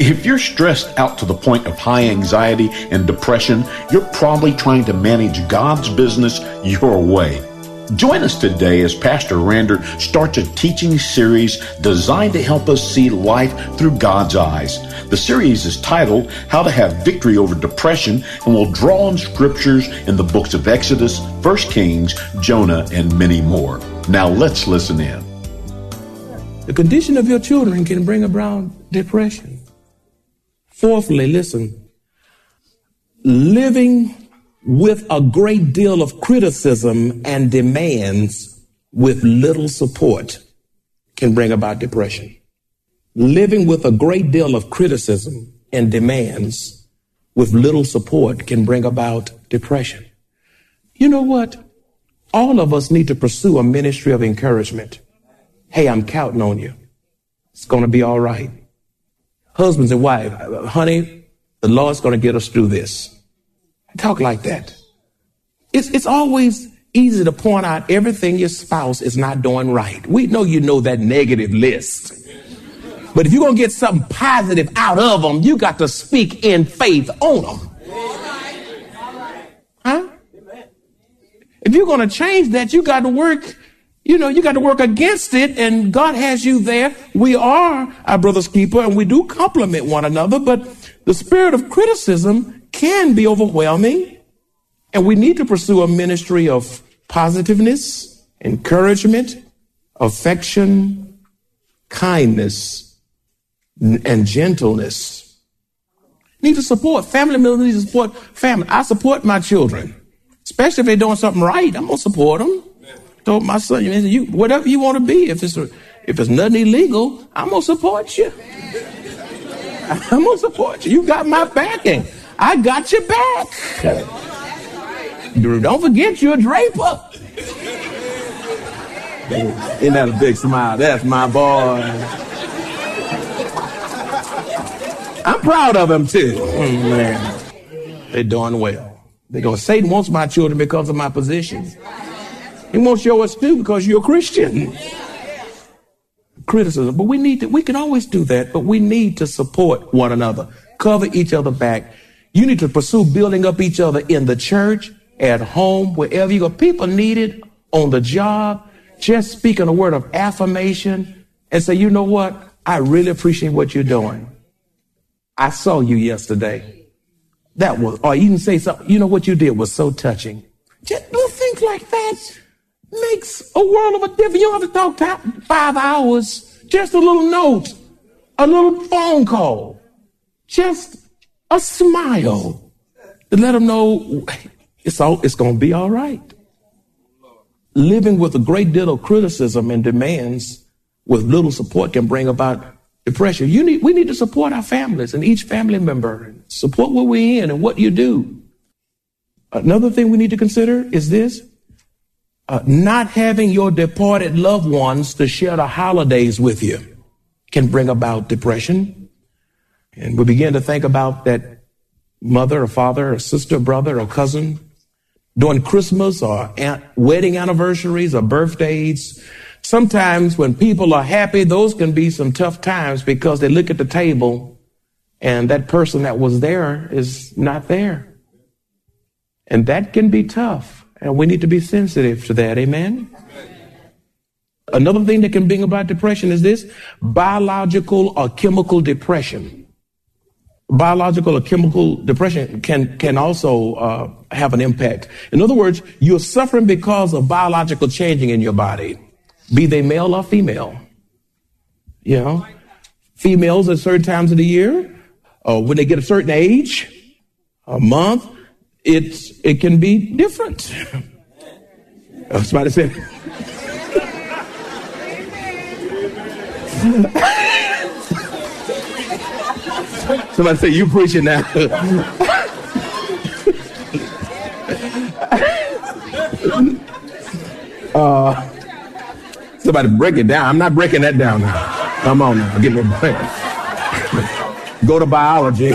If you're stressed out to the point of high anxiety and depression, you're probably trying to manage God's business your way. Join us today as Pastor Draper starts a teaching series designed to help us see life through God's eyes. The series is titled How to Have Victory Over Depression and will draw on scriptures in the books of Exodus, 1 Kings, Jonah, and many more. Now let's listen in. The condition of your children can bring about depression. Fourthly, listen, living with a great deal of criticism and demands with little support can bring about depression. Living with a great deal of criticism and demands with little support can bring about depression. You know what? All of us need to pursue a ministry of encouragement. Hey, I'm counting on you. It's going to be all right. Husbands and wives, honey, the Lord's going to get us through this. Talk like that. It's, it's always easy to point out everything your spouse is not doing right. We know you know that negative list. But if you're going to get something positive out of them, you got to speak in faith on them. Huh? If you're going to change that, you got to work, you know, you got to work against it and God has you there. We are our brother's keeper and we do compliment one another, but the spirit of criticism can be overwhelming. And we need to pursue a ministry of positiveness, encouragement, affection, kindness, and gentleness. Need to support family members. Need to support family. I support my children, especially if they're doing something right. I'm gonna support them. Told my son, you whatever you want to be. If it's if it's nothing illegal, I'm gonna support you. I'm gonna support you. You got my backing. I got your back. Don't forget you're a draper. Isn't that a big smile? That's my boy. I'm proud of him too. Man. They're doing well. They go, Satan wants my children because of my position. He won't show us too because you're a Christian. Criticism. But we need to, we can always do that, but we need to support one another, cover each other back, you need to pursue building up each other in the church, at home, wherever you go. People need it on the job. Just speaking a word of affirmation and say, you know what? I really appreciate what you're doing. I saw you yesterday. That was, or you say something, you know what you did was so touching. Just little things like that makes a world of a difference. You don't have to talk five hours. Just a little note, a little phone call. Just a smile to let them know it's all, it's going to be all right. Living with a great deal of criticism and demands with little support can bring about depression. You need, we need to support our families and each family member, support what we're in and what you do. Another thing we need to consider is this. Uh, not having your departed loved ones to share the holidays with you can bring about depression. And we begin to think about that mother or father or sister, or brother or cousin during Christmas or wedding anniversaries or birthdays. Sometimes when people are happy, those can be some tough times because they look at the table and that person that was there is not there. And that can be tough. And we need to be sensitive to that. Amen. Another thing that can bring about depression is this biological or chemical depression biological or chemical depression can can also uh, have an impact. In other words, you're suffering because of biological changing in your body, be they male or female. You know, females at certain times of the year, or when they get a certain age, a month, it's, it can be different. Somebody said, Somebody say, you preaching now. uh, somebody break it down. I'm not breaking that down now. Come on now, get me a break. Go to biology.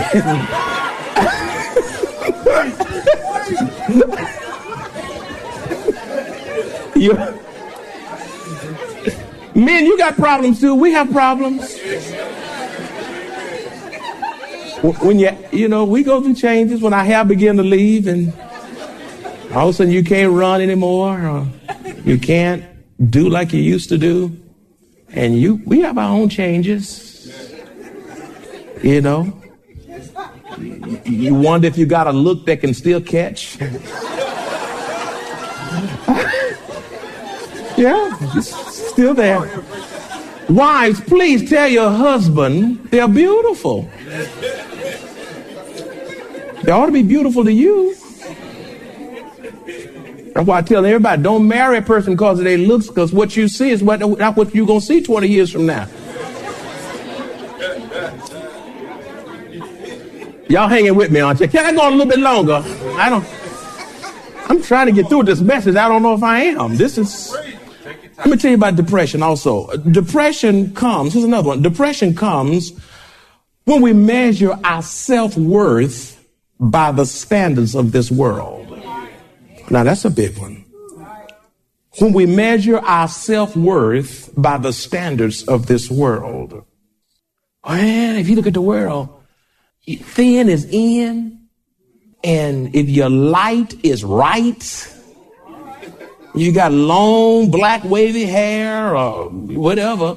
You, men, you got problems too. We have problems when you, you know, we go through changes when our hair begin to leave and all of a sudden you can't run anymore or you can't do like you used to do. And you, we have our own changes. You know, you wonder if you got a look that can still catch. yeah, it's still there. Wives, please tell your husband they're beautiful. They ought to be beautiful to you. That's why I tell everybody don't marry a person because of their looks, because what you see is what, not what you're going to see 20 years from now. Y'all hanging with me, aren't you? Can I go a little bit longer? I don't. I'm trying to get through this message. I don't know if I am. This is. Let me tell you about depression also. Depression comes, here's another one. Depression comes when we measure our self worth by the standards of this world. Now that's a big one. When we measure our self worth by the standards of this world. Well, if you look at the world, thin is in, and if your light is right, you got long black wavy hair or whatever,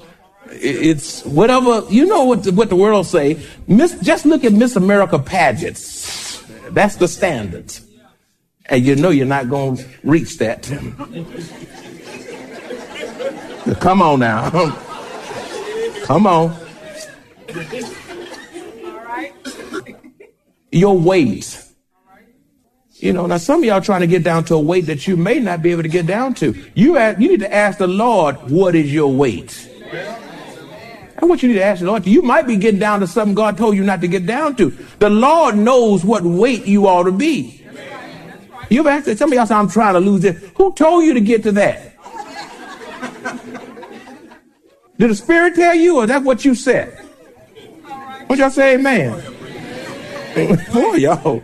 it's whatever, you know what the, what the world say. Miss, just look at Miss America pageants. That's the standard, And you know you're not going to reach that. Come on now. Come on. Your weight. You know, now some of y'all trying to get down to a weight that you may not be able to get down to. You, ask, you need to ask the Lord, what is your weight? That's what you need to ask the Lord. You might be getting down to something God told you not to get down to. The Lord knows what weight you ought to be. You've asked, some of y'all I'm trying to lose it. Who told you to get to that? Did the Spirit tell you, or that's what you said? What y'all say, amen? Boy, y'all.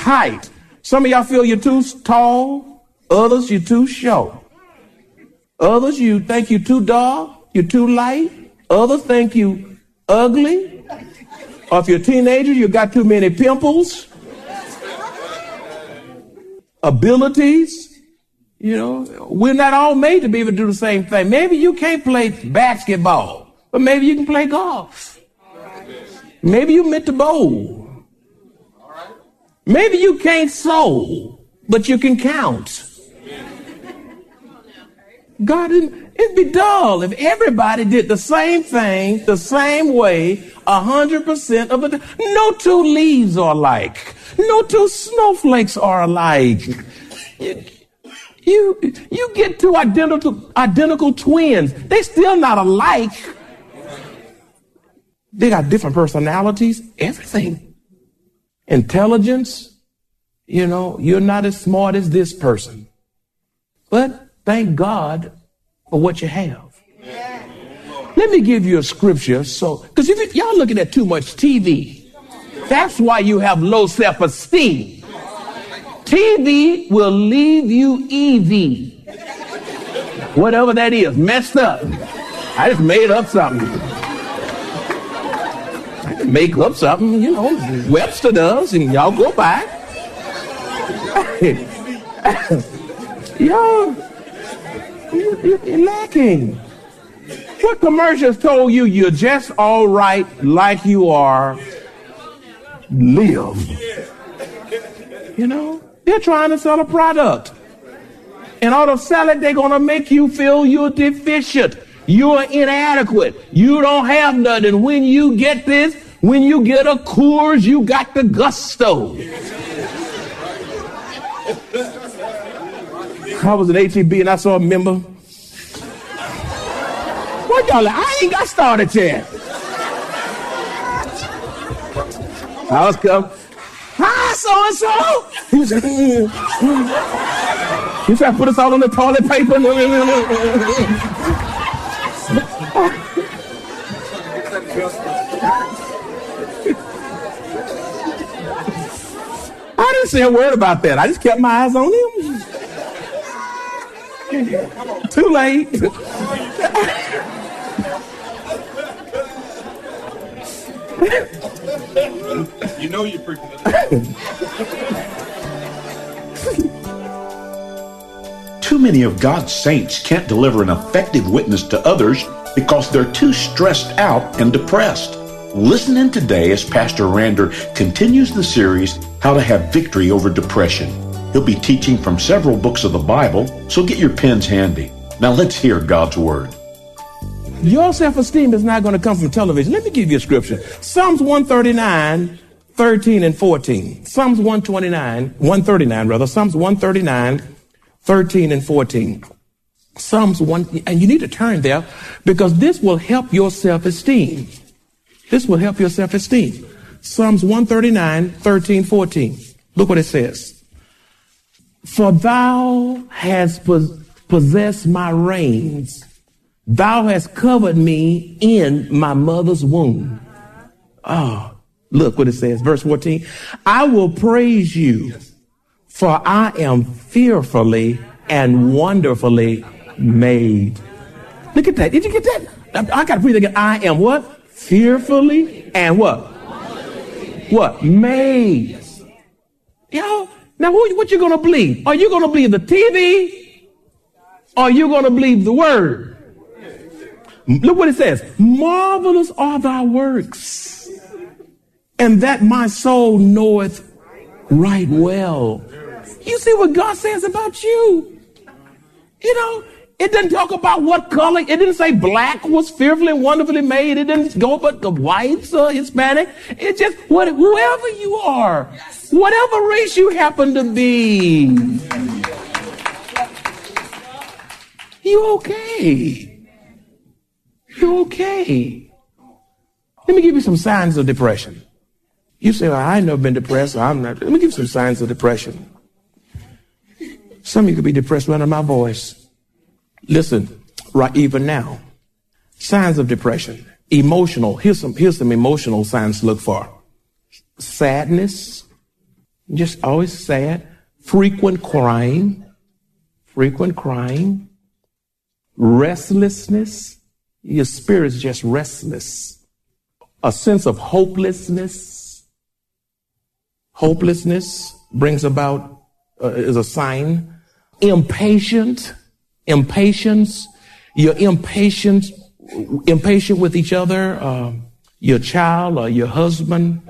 Height. Some of y'all feel you're too tall. Others, you're too short. Others, you think you're too dark. You're too light. Others think you ugly. Or if you're a teenager, you got too many pimples. Abilities. You know, we're not all made to be able to do the same thing. Maybe you can't play basketball, but maybe you can play golf. Maybe you meant to bowl. Maybe you can't sew, but you can count. God It'd be dull if everybody did the same thing the same way a hundred percent of the. No two leaves are alike. No two snowflakes are alike. You, you, you get two identical, identical twins. They still not alike. They got different personalities, everything. Intelligence, you know, you're not as smart as this person. But thank God for what you have. Let me give you a scripture. So, because if y'all looking at too much TV, that's why you have low self-esteem. TV will leave you EV. Whatever that is, messed up. I just made up something. Make up something, you know, Webster does, and y'all go by. y'all, you're lacking. What commercials told you you're just all right like you are? Live. You know, they're trying to sell a product. And order to sell it, they're going to make you feel you're deficient. You're inadequate. You don't have nothing. When you get this, When you get a Coors, you got the gusto. I was at HEB and I saw a member. What y'all? I ain't got started yet. I was come. Hi, so and so. He was. Mm. He tried to put us all on the toilet paper. didn't say a word about that. I just kept my eyes on him. Too late. you know you're freaking Too many of God's saints can't deliver an effective witness to others because they're too stressed out and depressed. Listen in today as Pastor Draper continues the series, How to Have Victory Over Depression. He'll be teaching from several books of the Bible, so get your pens handy. Now let's hear God's Word. Your self esteem is not going to come from television. Let me give you a scripture Psalms 139, 13 and 14. Psalms 129, 139 rather. Psalms 139, 13 and 14. Psalms 1, and you need to turn there because this will help your self esteem. This will help your self esteem. Psalms 139, 13, 14. Look what it says. For thou hast possessed my reins. Thou hast covered me in my mother's womb. Oh, look what it says. Verse 14. I will praise you, for I am fearfully and wonderfully made. Look at that. Did you get that? I got to breathe again. I am what? Fearfully and what? What? Made. Yo, now who, what you going to believe? Are you going to believe the TV? Are you going to believe the word? Look what it says. Marvelous are thy works, and that my soul knoweth right well. You see what God says about you. You know, it didn't talk about what color. It didn't say black was fearfully and wonderfully made. It didn't go but the whites or Hispanic. It just what whoever you are, whatever race you happen to be, you okay. You're okay. Let me give you some signs of depression. You say, well, I've never been depressed. So I'm not. Let me give you some signs of depression. Some of you could be depressed under my voice. Listen, right even now. Signs of depression. Emotional. Here's some, here's some emotional signs to look for. Sadness. Just always sad. Frequent crying. Frequent crying. Restlessness your spirit is just restless. A sense of hopelessness. Hopelessness brings about, uh, is a sign. Impatient. Impatience. You're impatient, impatient with each other, uh, your child or your husband.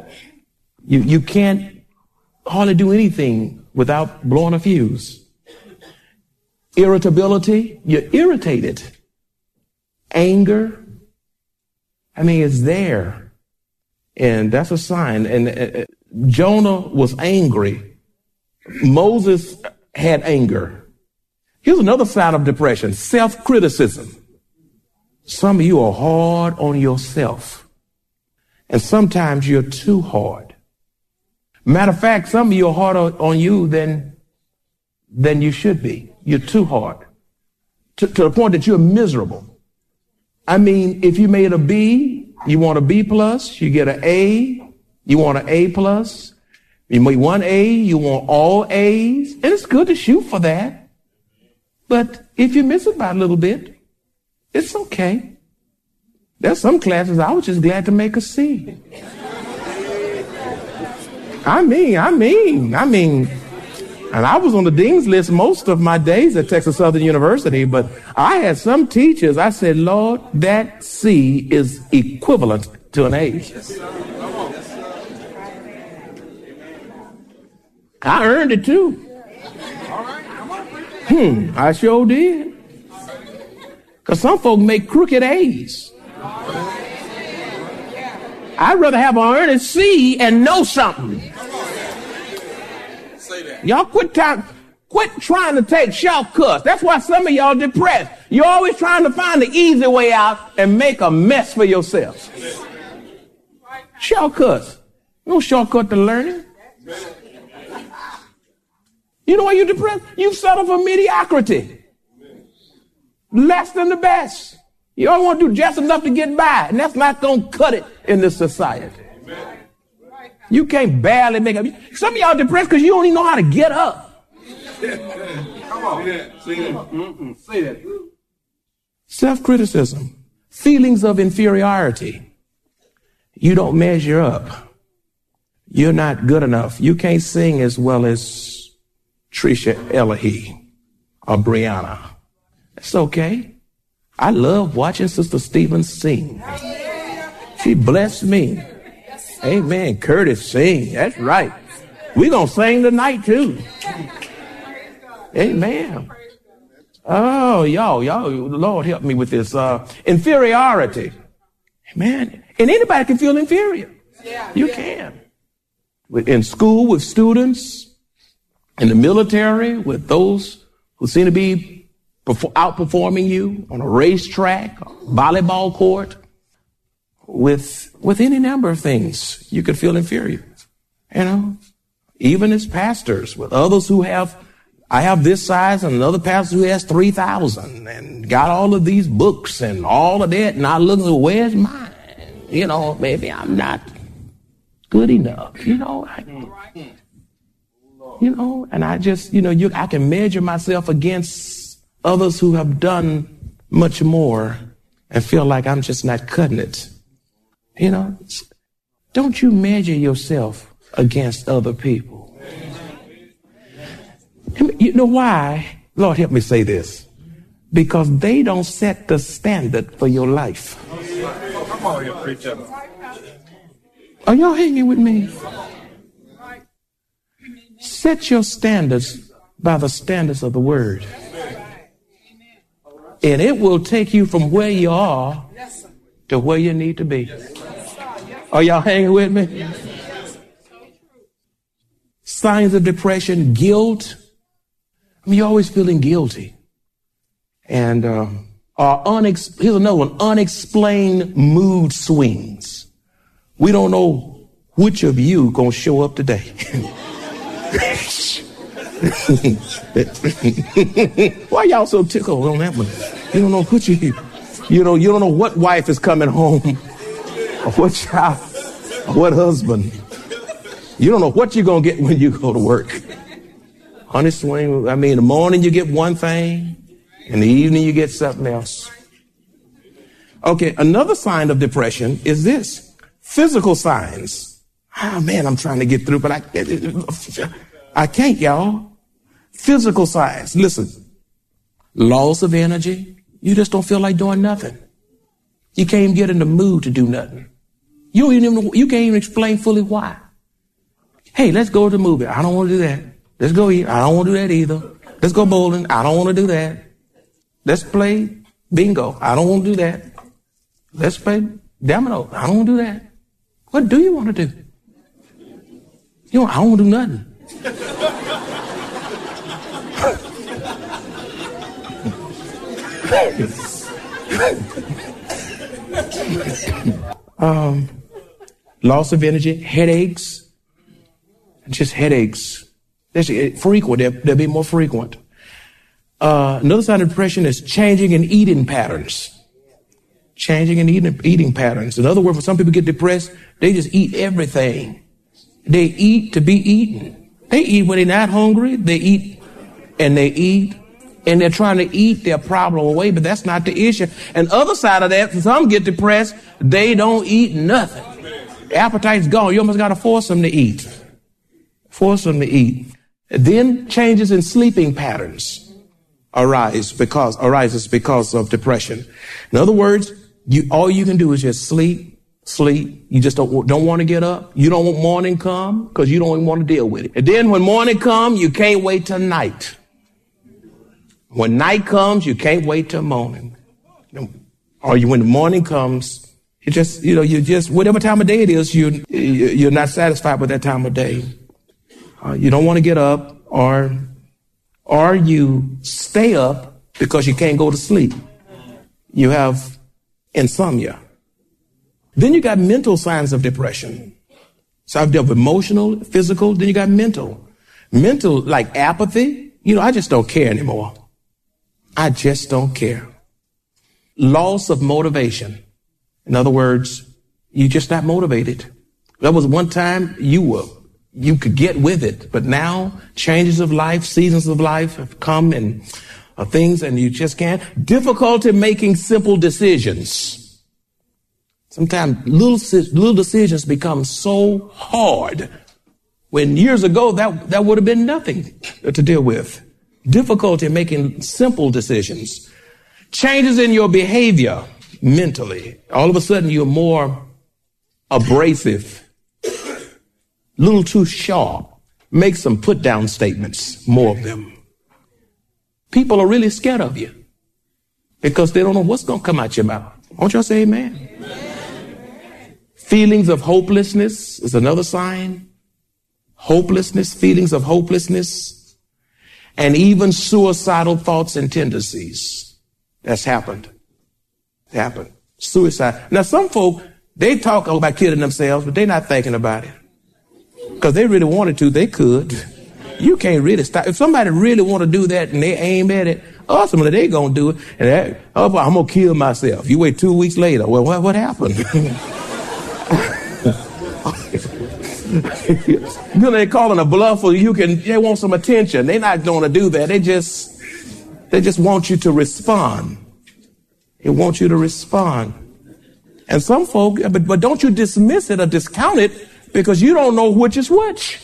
You, you can't hardly do anything without blowing a fuse. Irritability. You're irritated anger. I mean, it's there. And that's a sign. And uh, uh, Jonah was angry. Moses had anger. Here's another sign of depression self criticism. Some of you are hard on yourself. And sometimes you're too hard. Matter of fact, some of you are harder on you than, than you should be. You're too hard. To, to the point that you're miserable. I mean, if you made a B, you want a B plus, you get an A, you want an A plus. You made one A, you want all A's, and it's good to shoot for that. But if you miss it by a little bit, it's okay. There's some classes I was just glad to make a C. I mean, I mean, I mean, and I was on the dean's list most of my days at Texas Southern University, but I had some teachers, I said, Lord, that C is equivalent to an A. I earned it too. Hmm, I sure did. Because some folk make crooked A's. I'd rather have an earnest see and know something. Y'all quit time, quit trying to take shortcuts. That's why some of y'all depressed. You're always trying to find the easy way out and make a mess for yourself. Shortcuts. No shortcut to learning. You know why you're depressed? You settle for mediocrity. Less than the best. You only want to do just enough to get by, and that's not going to cut it in this society. You can't barely make up. Some of y'all depressed because you don't even know how to get up. Come on. Say that. Say that. Self criticism, feelings of inferiority. You don't measure up. You're not good enough. You can't sing as well as Trisha Elahi or Brianna. It's okay. I love watching Sister Stevens sing. She blessed me. Amen. Curtis sing. That's right. We're going to sing tonight too. Amen. Oh, y'all, y'all, Lord help me with this. Uh, inferiority. Man, and anybody can feel inferior. You can. In school with students, in the military with those who seem to be outperforming you on a racetrack, volleyball court, with, with any number of things, you could feel inferior. You know, even as pastors, with others who have, I have this size and another pastor who has 3,000 and got all of these books and all of that. And I look at, where's mine? You know, maybe I'm not good enough. You know, I, you know, and I just, you know, you, I can measure myself against others who have done much more and feel like I'm just not cutting it. You know, don't you measure yourself against other people. You know why? Lord, help me say this. Because they don't set the standard for your life. Come on, you preacher. Are y'all hanging with me? Set your standards by the standards of the word. And it will take you from where you are to where you need to be. Are y'all hanging with me? Signs of depression, guilt. I mean, you're always feeling guilty. And, uh, unex- here's another one, unexplained mood swings. We don't know which of you gonna show up today. Why y'all so tickled on that one? You don't know which you, you know, you don't know what wife is coming home what child, what husband. You don't know what you're to get when you go to work. Honey swing, I mean, in the morning you get one thing, in the evening you get something else. Okay, another sign of depression is this physical signs. Oh man, I'm trying to get through, but I, I can't, y'all. Physical signs. Listen, loss of energy. You just don't feel like doing nothing. You can't get in the mood to do nothing. You don't even you can't even explain fully why. Hey, let's go to the movie. I don't want to do that. Let's go eat. I don't want to do that either. Let's go bowling. I don't want to do that. Let's play bingo. I don't want to do that. Let's play domino. I don't want to do that. What do you want to do? You know, I don't want to do nothing. Um, loss of energy, headaches, just headaches. That's frequent. They'll, they'll be more frequent. Uh, another sign of depression is changing in eating patterns. Changing in eating, eating patterns. In other words, when some people get depressed, they just eat everything. They eat to be eaten. They eat when they're not hungry. They eat and they eat and they're trying to eat their problem away, but that's not the issue. And other side of that, some get depressed, they don't eat nothing. Appetite's gone. You almost got to force them to eat. Force them to eat. Then changes in sleeping patterns arise because arises because of depression. In other words, you all you can do is just sleep, sleep. You just don't don't want to get up. You don't want morning come because you don't even want to deal with it. And then when morning come, you can't wait till night. When night comes, you can't wait till morning. Or you, when the morning comes, You just, you know, you just, whatever time of day it is, you, you're not satisfied with that time of day. Uh, you don't want to get up or, or you stay up because you can't go to sleep. You have insomnia. Then you got mental signs of depression. So I've dealt with emotional, physical, then you got mental. Mental, like apathy. You know, I just don't care anymore. I just don't care. Loss of motivation. In other words, you're just not motivated. There was one time you were, you could get with it, but now changes of life, seasons of life have come and uh, things and you just can't. Difficulty making simple decisions. Sometimes little, little decisions become so hard when years ago that, that would have been nothing to deal with. Difficulty making simple decisions. Changes in your behavior mentally. All of a sudden you're more abrasive, little too sharp. Make some put down statements, more of them. People are really scared of you because they don't know what's going to come out your mouth. Won't y'all say amen? amen? Feelings of hopelessness is another sign. Hopelessness, feelings of hopelessness, and even suicidal thoughts and tendencies. That's happened happen. Suicide. Now, some folk, they talk about killing themselves, but they're not thinking about it. Because they really wanted to, they could. You can't really stop. If somebody really want to do that and they aim at it, ultimately they going to do it. And that, oh, I'm going to kill myself. You wait two weeks later. Well, what, what happened? know, they calling a bluff or you can, they want some attention. They're not going to do that. They just, they just want you to respond. It wants you to respond. And some folk, but, but don't you dismiss it or discount it because you don't know which is which.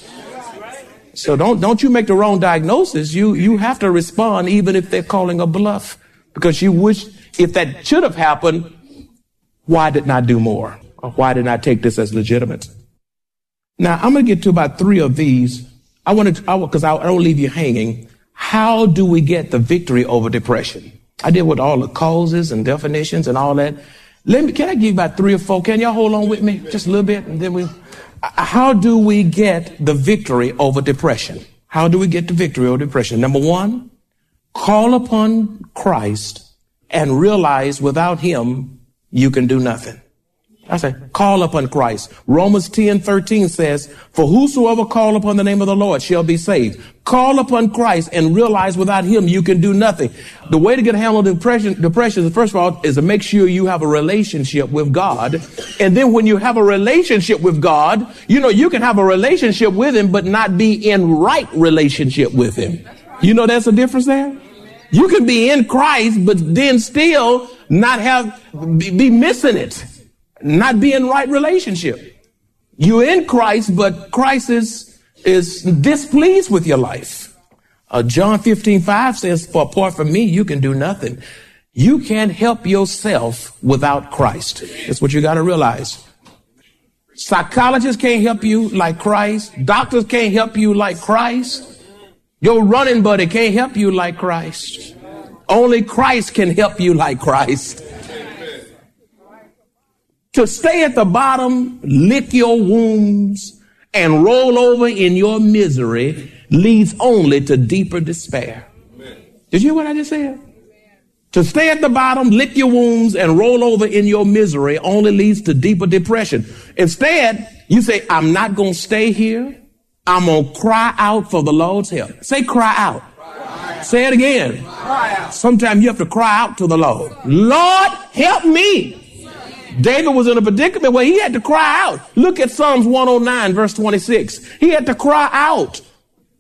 So don't, don't you make the wrong diagnosis. You, you have to respond even if they're calling a bluff because you wish if that should have happened, why did not do more? Why did not take this as legitimate? Now I'm going to get to about three of these. I want to, because I, I don't leave you hanging. How do we get the victory over depression? I did with all the causes and definitions and all that. Let me, can I give you about three or four? Can y'all hold on with me just a little bit? And then we, how do we get the victory over depression? How do we get the victory over depression? Number one, call upon Christ and realize without him, you can do nothing. I say, call upon Christ. Romans 10, 13 says, for whosoever call upon the name of the Lord shall be saved. Call upon Christ and realize without him you can do nothing. The way to get a handle on depression, depression, first of all, is to make sure you have a relationship with God. And then when you have a relationship with God, you know, you can have a relationship with him, but not be in right relationship with him. You know, that's the difference there? You can be in Christ, but then still not have, be missing it not be in right relationship. You're in Christ, but Christ is, is displeased with your life. Uh, John 15, 5 says, for apart from me, you can do nothing. You can't help yourself without Christ. That's what you got to realize. Psychologists can't help you like Christ. Doctors can't help you like Christ. Your running buddy can't help you like Christ. Only Christ can help you like Christ. To stay at the bottom, lick your wounds, and roll over in your misery leads only to deeper despair. Did you hear what I just said? To stay at the bottom, lick your wounds, and roll over in your misery only leads to deeper depression. Instead, you say, I'm not going to stay here. I'm going to cry out for the Lord's help. Say, cry out. Cry. Say it again. Sometimes you have to cry out to the Lord. Lord, help me. David was in a predicament where he had to cry out. Look at Psalms 109 verse 26. He had to cry out.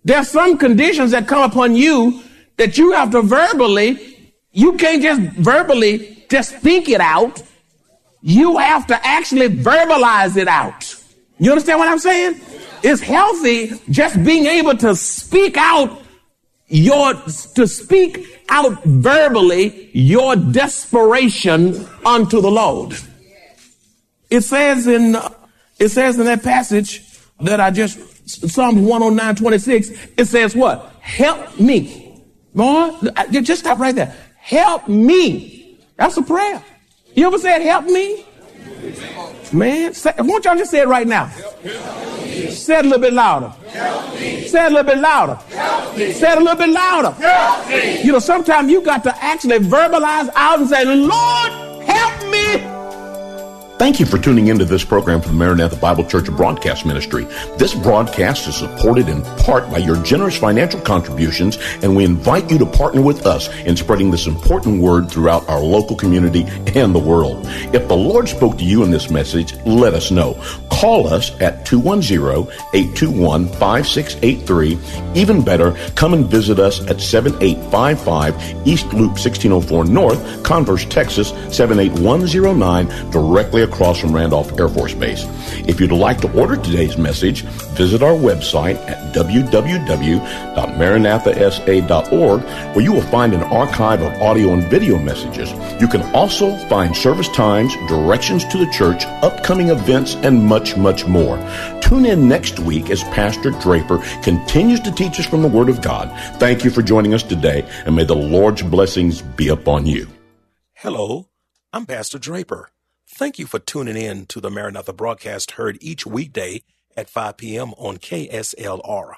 There are some conditions that come upon you that you have to verbally, you can't just verbally just think it out. You have to actually verbalize it out. You understand what I'm saying? It's healthy just being able to speak out your, to speak out verbally your desperation unto the Lord. It says in, it says in that passage that I just, Psalms 109, 26, it says what? Help me. Boy, just stop right there. Help me. That's a prayer. You ever said help me? Man, say, won't y'all just say it right now? Say it a little bit louder. Say it a little bit louder. Say it a little bit louder. You know, sometimes you got to actually verbalize out and say, Lord, help me. Thank you for tuning into this program from the Maranatha Bible Church Broadcast Ministry. This broadcast is supported in part by your generous financial contributions, and we invite you to partner with us in spreading this important word throughout our local community and the world. If the Lord spoke to you in this message, let us know. Call us at 210-821-5683. Even better, come and visit us at 7855 East Loop 1604 North, Converse, Texas 78109, directly across from Randolph Air Force Base. If you'd like to order today's message, visit our website at www.maranathasa.org where you will find an archive of audio and video messages. You can also find service times, directions to the church, upcoming events, and much, much more. Tune in next week as Pastor Draper continues to teach us from the Word of God. Thank you for joining us today, and may the Lord's blessings be upon you. Hello, I'm Pastor Draper. Thank you for tuning in to the Maranatha broadcast heard each weekday at 5 p.m. on KSLR.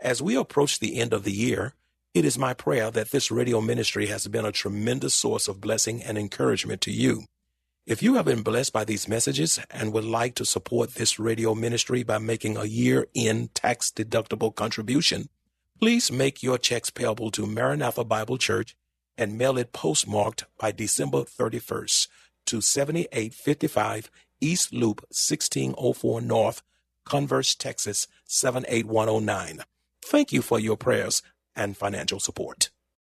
As we approach the end of the year, it is my prayer that this radio ministry has been a tremendous source of blessing and encouragement to you. If you have been blessed by these messages and would like to support this radio ministry by making a year end tax deductible contribution, please make your checks payable to Maranatha Bible Church and mail it postmarked by December 31st to 7855 East Loop 1604 North, Converse, Texas 78109. Thank you for your prayers and financial support.